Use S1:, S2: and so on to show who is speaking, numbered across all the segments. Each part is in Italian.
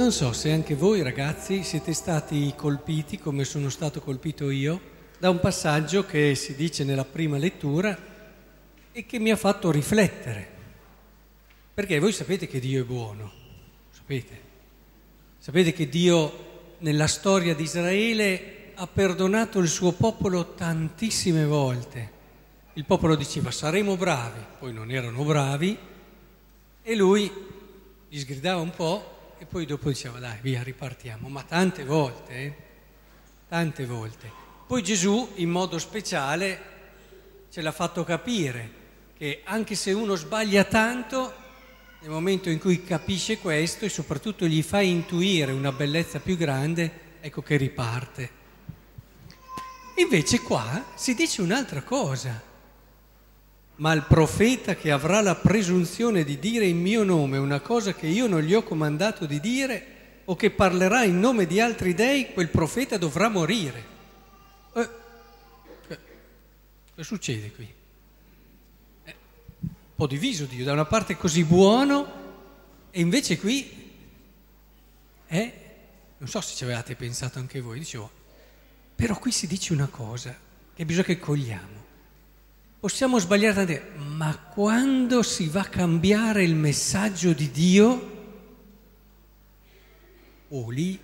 S1: Non so se anche voi ragazzi siete stati colpiti, come sono stato colpito io, da un passaggio che si dice nella prima lettura e che mi ha fatto riflettere. Perché voi sapete che Dio è buono, sapete? Sapete che Dio nella storia di Israele ha perdonato il suo popolo tantissime volte. Il popolo diceva saremo bravi, poi non erano bravi e lui gli sgridava un po' e poi dopo diceva dai via ripartiamo, ma tante volte, eh? tante volte. Poi Gesù in modo speciale ce l'ha fatto capire che anche se uno sbaglia tanto, nel momento in cui capisce questo e soprattutto gli fa intuire una bellezza più grande, ecco che riparte. Invece qua si dice un'altra cosa ma il profeta che avrà la presunzione di dire in mio nome una cosa che io non gli ho comandato di dire o che parlerà in nome di altri dei, quel profeta dovrà morire. Eh, cosa succede qui? Eh, un po' diviso Dio, da una parte così buono e invece qui, eh, non so se ci avevate pensato anche voi, dicevo, però qui si dice una cosa che bisogna che cogliamo. Possiamo sbagliare tante, ma quando si va a cambiare il messaggio di Dio, oh lì,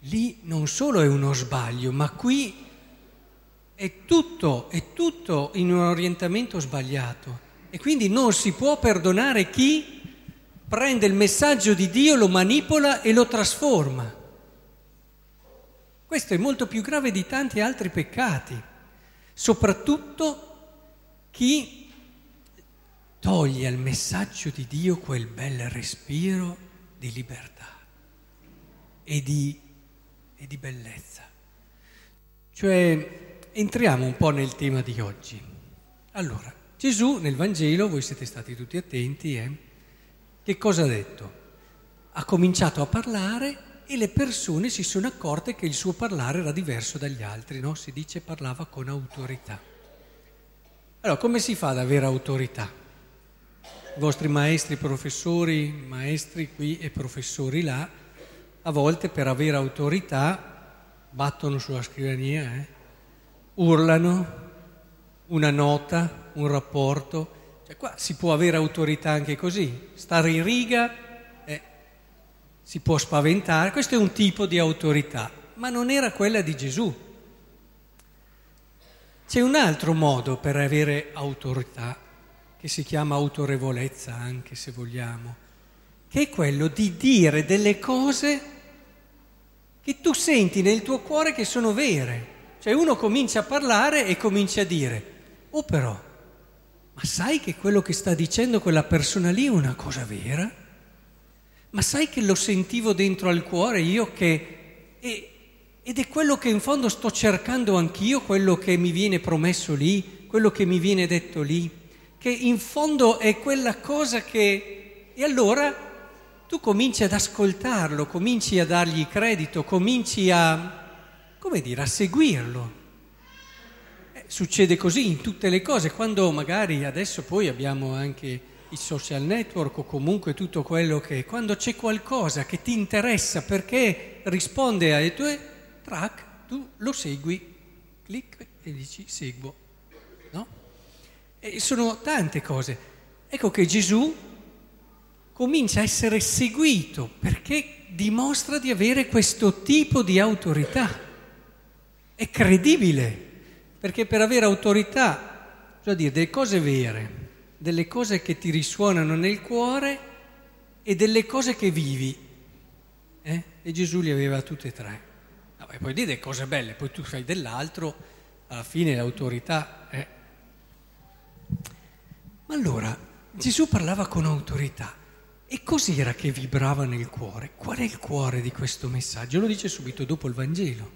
S1: lì non solo è uno sbaglio, ma qui è tutto, è tutto in un orientamento sbagliato. E quindi non si può perdonare chi prende il messaggio di Dio, lo manipola e lo trasforma. Questo è molto più grave di tanti altri peccati, soprattutto chi toglie al messaggio di Dio quel bel respiro di libertà e di, e di bellezza. Cioè, entriamo un po' nel tema di oggi. Allora, Gesù nel Vangelo, voi siete stati tutti attenti, eh? che cosa ha detto? Ha cominciato a parlare e le persone si sono accorte che il suo parlare era diverso dagli altri, no? Si dice parlava con autorità. Allora, come si fa ad avere autorità? I vostri maestri, professori, maestri qui e professori là, a volte per avere autorità battono sulla scrivania, eh? urlano una nota, un rapporto. Cioè, qua si può avere autorità anche così, stare in riga, eh, si può spaventare, questo è un tipo di autorità, ma non era quella di Gesù. C'è un altro modo per avere autorità, che si chiama autorevolezza anche se vogliamo, che è quello di dire delle cose che tu senti nel tuo cuore che sono vere. Cioè uno comincia a parlare e comincia a dire, oh però, ma sai che quello che sta dicendo quella persona lì è una cosa vera? Ma sai che lo sentivo dentro al cuore io che... E, ed è quello che in fondo sto cercando anch'io, quello che mi viene promesso lì, quello che mi viene detto lì, che in fondo è quella cosa che... E allora tu cominci ad ascoltarlo, cominci a dargli credito, cominci a, come dire, a seguirlo. Eh, succede così in tutte le cose, quando magari adesso poi abbiamo anche i social network o comunque tutto quello che... Quando c'è qualcosa che ti interessa perché risponde alle tue track, tu lo segui, clic e dici seguo. No? E sono tante cose. Ecco che Gesù comincia a essere seguito perché dimostra di avere questo tipo di autorità. È credibile, perché per avere autorità, cioè dire delle cose vere, delle cose che ti risuonano nel cuore e delle cose che vivi. Eh? E Gesù li aveva tutte e tre. E poi dire cose belle, poi tu fai dell'altro, alla fine l'autorità è... Ma allora Gesù parlava con autorità e cos'era che vibrava nel cuore? Qual è il cuore di questo messaggio? Lo dice subito dopo il Vangelo,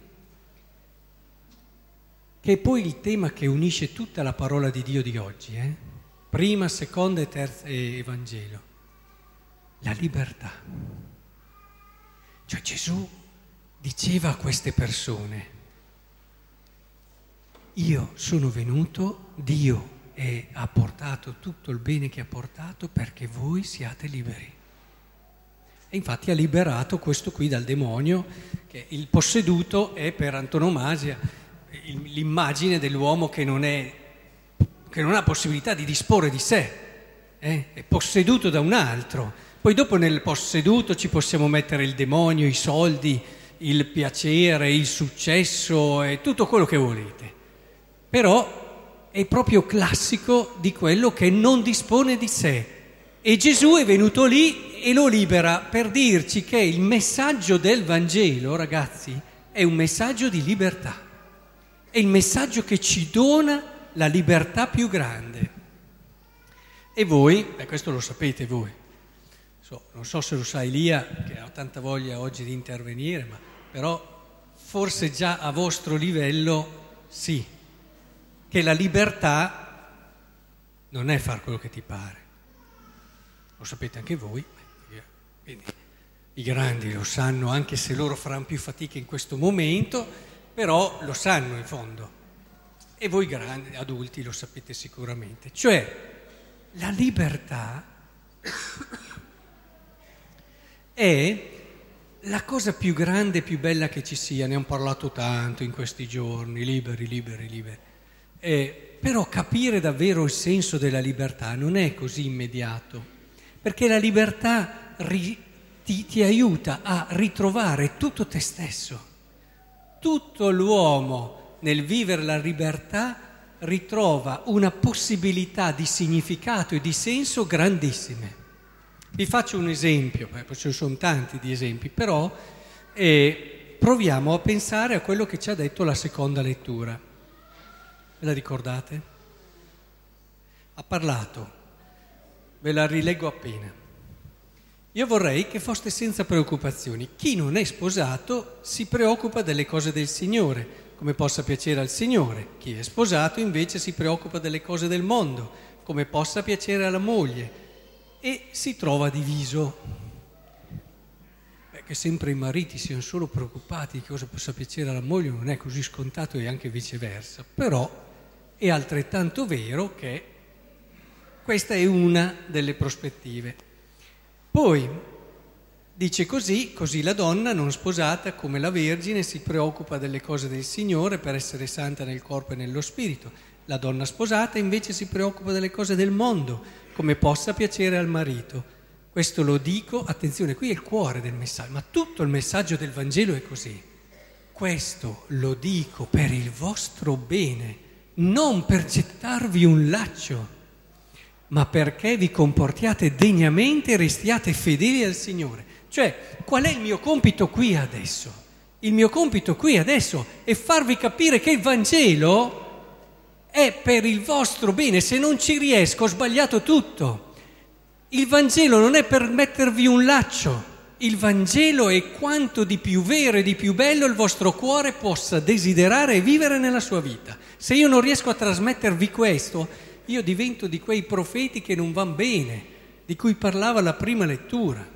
S1: che è poi il tema che unisce tutta la parola di Dio di oggi, eh? prima, seconda e terza Evangelo, la libertà. Cioè Gesù diceva a queste persone, io sono venuto, Dio e ha portato tutto il bene che ha portato perché voi siate liberi. E infatti ha liberato questo qui dal demonio, che il posseduto è per antonomasia l'immagine dell'uomo che non, è, che non ha possibilità di disporre di sé, eh? è posseduto da un altro. Poi dopo nel posseduto ci possiamo mettere il demonio, i soldi, il piacere, il successo e tutto quello che volete. Però è proprio classico di quello che non dispone di sé. E Gesù è venuto lì e lo libera per dirci che il messaggio del Vangelo, ragazzi, è un messaggio di libertà. È il messaggio che ci dona la libertà più grande. E voi, beh, questo lo sapete voi, so, non so se lo sa Elia, che ha tanta voglia oggi di intervenire, ma però forse già a vostro livello sì, che la libertà non è fare quello che ti pare. Lo sapete anche voi, quindi i grandi lo sanno anche se loro faranno più fatica in questo momento, però lo sanno in fondo. E voi grandi, adulti lo sapete sicuramente. Cioè, la libertà è la cosa più grande e più bella che ci sia, ne hanno parlato tanto in questi giorni, liberi, liberi, liberi. Eh, però capire davvero il senso della libertà non è così immediato, perché la libertà ri, ti, ti aiuta a ritrovare tutto te stesso. Tutto l'uomo nel vivere la libertà ritrova una possibilità di significato e di senso grandissime. Vi faccio un esempio, ce ne sono tanti di esempi, però eh, proviamo a pensare a quello che ci ha detto la seconda lettura. Ve la ricordate? Ha parlato, ve la rileggo appena. Io vorrei che foste senza preoccupazioni. Chi non è sposato si preoccupa delle cose del Signore, come possa piacere al Signore. Chi è sposato invece si preoccupa delle cose del mondo, come possa piacere alla moglie e si trova diviso. Beh, che sempre i mariti siano solo preoccupati di cosa possa piacere alla moglie non è così scontato e anche viceversa, però è altrettanto vero che questa è una delle prospettive. Poi dice così, così la donna non sposata come la Vergine si preoccupa delle cose del Signore per essere santa nel corpo e nello spirito. La donna sposata invece si preoccupa delle cose del mondo come possa piacere al marito. Questo lo dico, attenzione, qui è il cuore del messaggio, ma tutto il messaggio del Vangelo è così. Questo lo dico per il vostro bene, non per gettarvi un laccio, ma perché vi comportiate degnamente e restiate fedeli al Signore. Cioè, qual è il mio compito qui adesso? Il mio compito qui adesso è farvi capire che il Vangelo è per il vostro bene, se non ci riesco ho sbagliato tutto. Il Vangelo non è per mettervi un laccio, il Vangelo è quanto di più vero e di più bello il vostro cuore possa desiderare e vivere nella sua vita. Se io non riesco a trasmettervi questo, io divento di quei profeti che non vanno bene, di cui parlava la prima lettura.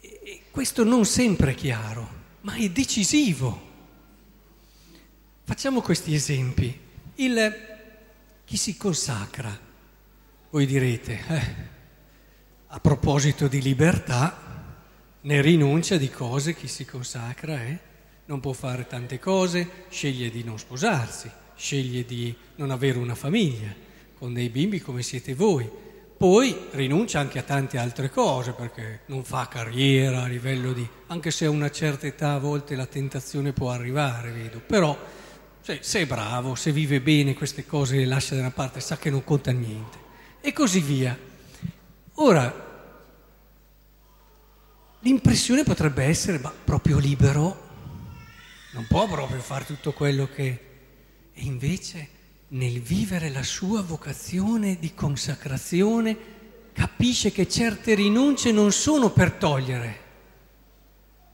S1: E questo non sempre è chiaro, ma è decisivo. Facciamo questi esempi. Il, chi si consacra, voi direte, eh, a proposito di libertà, ne rinuncia di cose chi si consacra, eh? non può fare tante cose, sceglie di non sposarsi, sceglie di non avere una famiglia, con dei bimbi come siete voi. Poi rinuncia anche a tante altre cose perché non fa carriera a livello di... anche se a una certa età a volte la tentazione può arrivare, vedo, però cioè, se è bravo, se vive bene queste cose le lascia da una parte, sa che non conta niente. E così via. Ora, l'impressione potrebbe essere, ma proprio libero, non può proprio fare tutto quello che... E invece nel vivere la sua vocazione di consacrazione capisce che certe rinunce non sono per togliere,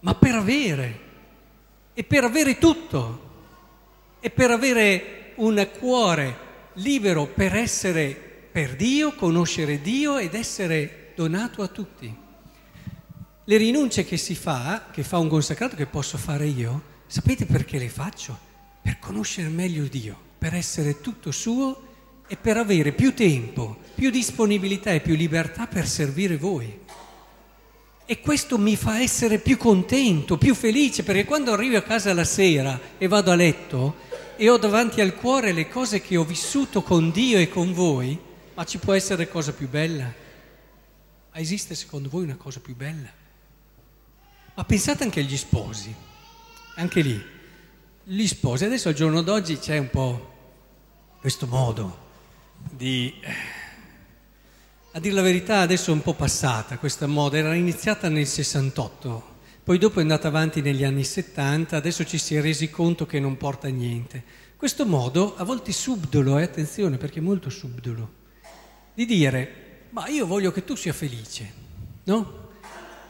S1: ma per avere. E per avere tutto e per avere un cuore libero per essere per Dio, conoscere Dio ed essere donato a tutti. Le rinunce che si fa, che fa un consacrato, che posso fare io, sapete perché le faccio? Per conoscere meglio Dio, per essere tutto suo e per avere più tempo, più disponibilità e più libertà per servire voi. E questo mi fa essere più contento, più felice, perché quando arrivo a casa la sera e vado a letto e ho davanti al cuore le cose che ho vissuto con Dio e con voi, ma ci può essere cosa più bella? Ma esiste secondo voi una cosa più bella? Ma pensate anche agli sposi, anche lì, gli sposi, adesso al giorno d'oggi c'è un po' questo modo di... A dire la verità adesso è un po' passata questa moda, era iniziata nel 68, poi dopo è andata avanti negli anni 70, adesso ci si è resi conto che non porta niente. Questo modo, a volte subdolo, eh, attenzione perché è molto subdolo, di dire, ma io voglio che tu sia felice, no?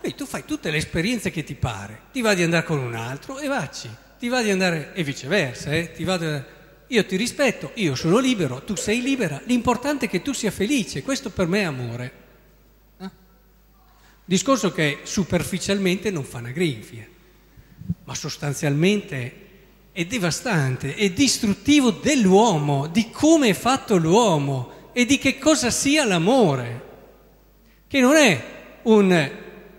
S1: Quindi tu fai tutte le esperienze che ti pare, ti va di andare con un altro e vacci, ti va di andare e viceversa, eh? ti va di... io ti rispetto, io sono libero, tu sei libera, l'importante è che tu sia felice, questo per me è amore. Discorso che superficialmente non fa una grinfia, ma sostanzialmente è devastante, è distruttivo dell'uomo, di come è fatto l'uomo e di che cosa sia l'amore, che non è un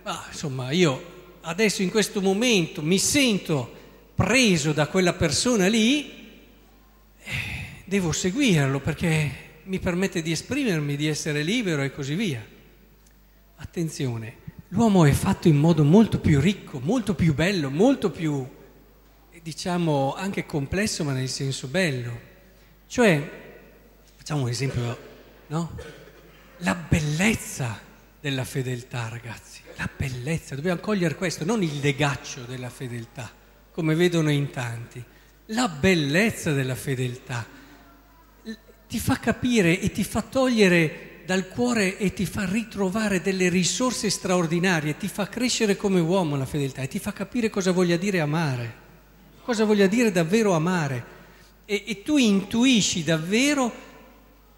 S1: ah, insomma, io adesso in questo momento mi sento preso da quella persona lì, eh, devo seguirlo perché mi permette di esprimermi, di essere libero e così via. Attenzione, l'uomo è fatto in modo molto più ricco, molto più bello, molto più, diciamo, anche complesso, ma nel senso bello. Cioè, facciamo un esempio, no? La bellezza della fedeltà, ragazzi la bellezza, dobbiamo cogliere questo, non il legaccio della fedeltà, come vedono in tanti, la bellezza della fedeltà ti fa capire e ti fa togliere dal cuore e ti fa ritrovare delle risorse straordinarie, ti fa crescere come uomo la fedeltà e ti fa capire cosa voglia dire amare, cosa voglia dire davvero amare. E, e tu intuisci davvero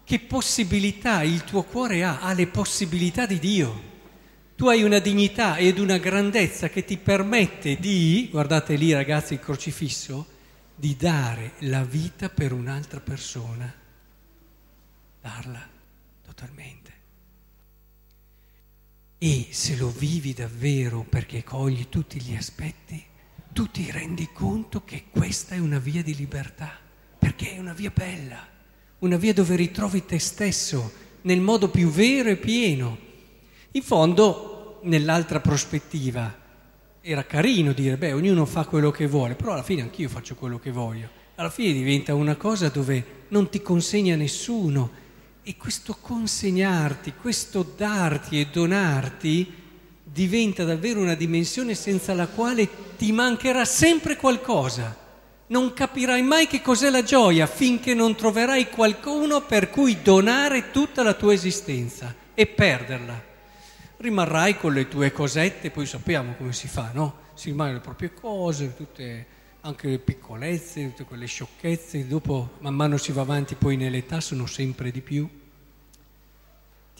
S1: che possibilità il tuo cuore ha, ha le possibilità di Dio. Tu hai una dignità ed una grandezza che ti permette di, guardate lì ragazzi il crocifisso, di dare la vita per un'altra persona, darla totalmente. E se lo vivi davvero perché cogli tutti gli aspetti, tu ti rendi conto che questa è una via di libertà, perché è una via bella, una via dove ritrovi te stesso nel modo più vero e pieno. In fondo nell'altra prospettiva era carino dire, beh, ognuno fa quello che vuole, però alla fine anch'io faccio quello che voglio. Alla fine diventa una cosa dove non ti consegna nessuno e questo consegnarti, questo darti e donarti diventa davvero una dimensione senza la quale ti mancherà sempre qualcosa. Non capirai mai che cos'è la gioia finché non troverai qualcuno per cui donare tutta la tua esistenza e perderla rimarrai con le tue cosette, poi sappiamo come si fa, no? Si rimangono le proprie cose, tutte, anche le piccolezze, tutte quelle sciocchezze, dopo man mano si va avanti poi nell'età sono sempre di più.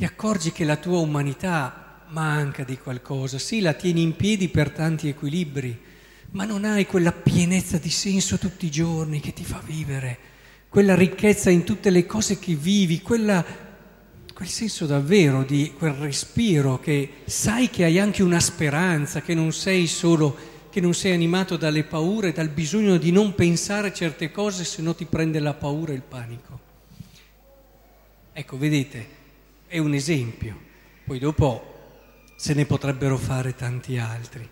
S1: Ti accorgi che la tua umanità manca di qualcosa, sì, la tieni in piedi per tanti equilibri, ma non hai quella pienezza di senso tutti i giorni che ti fa vivere, quella ricchezza in tutte le cose che vivi, quella quel senso davvero di quel respiro che sai che hai anche una speranza, che non sei solo, che non sei animato dalle paure, dal bisogno di non pensare certe cose se no ti prende la paura e il panico. Ecco, vedete, è un esempio, poi dopo se ne potrebbero fare tanti altri.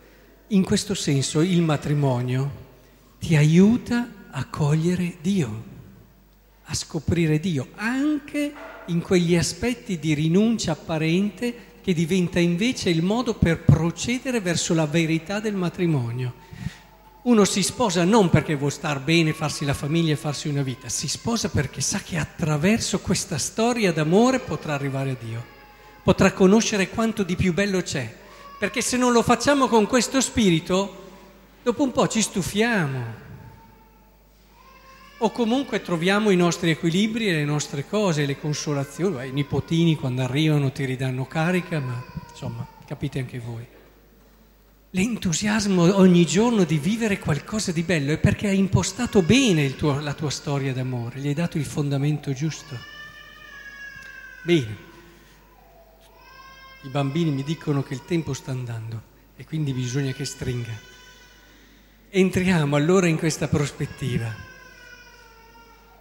S1: In questo senso il matrimonio ti aiuta a cogliere Dio, a scoprire Dio, anche in quegli aspetti di rinuncia apparente che diventa invece il modo per procedere verso la verità del matrimonio. Uno si sposa non perché vuole star bene, farsi la famiglia e farsi una vita, si sposa perché sa che attraverso questa storia d'amore potrà arrivare a Dio, potrà conoscere quanto di più bello c'è, perché se non lo facciamo con questo spirito, dopo un po' ci stufiamo, o comunque troviamo i nostri equilibri e le nostre cose, le consolazioni. I nipotini quando arrivano ti ridanno carica, ma insomma, capite anche voi. L'entusiasmo ogni giorno di vivere qualcosa di bello è perché hai impostato bene tuo, la tua storia d'amore, gli hai dato il fondamento giusto. Bene. i bambini mi dicono che il tempo sta andando e quindi bisogna che stringa. Entriamo allora in questa prospettiva.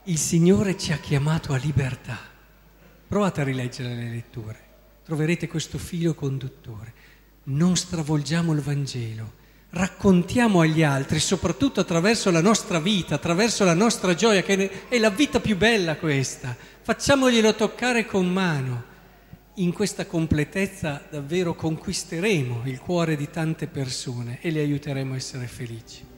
S1: Il Signore ci ha chiamato a libertà. Provate a rileggere le letture, troverete questo filo conduttore. Non stravolgiamo il Vangelo, raccontiamo agli altri, soprattutto attraverso la nostra vita, attraverso la nostra gioia, che è la vita più bella questa. Facciamoglielo toccare con mano in questa completezza davvero conquisteremo il cuore di tante persone e le aiuteremo a essere felici.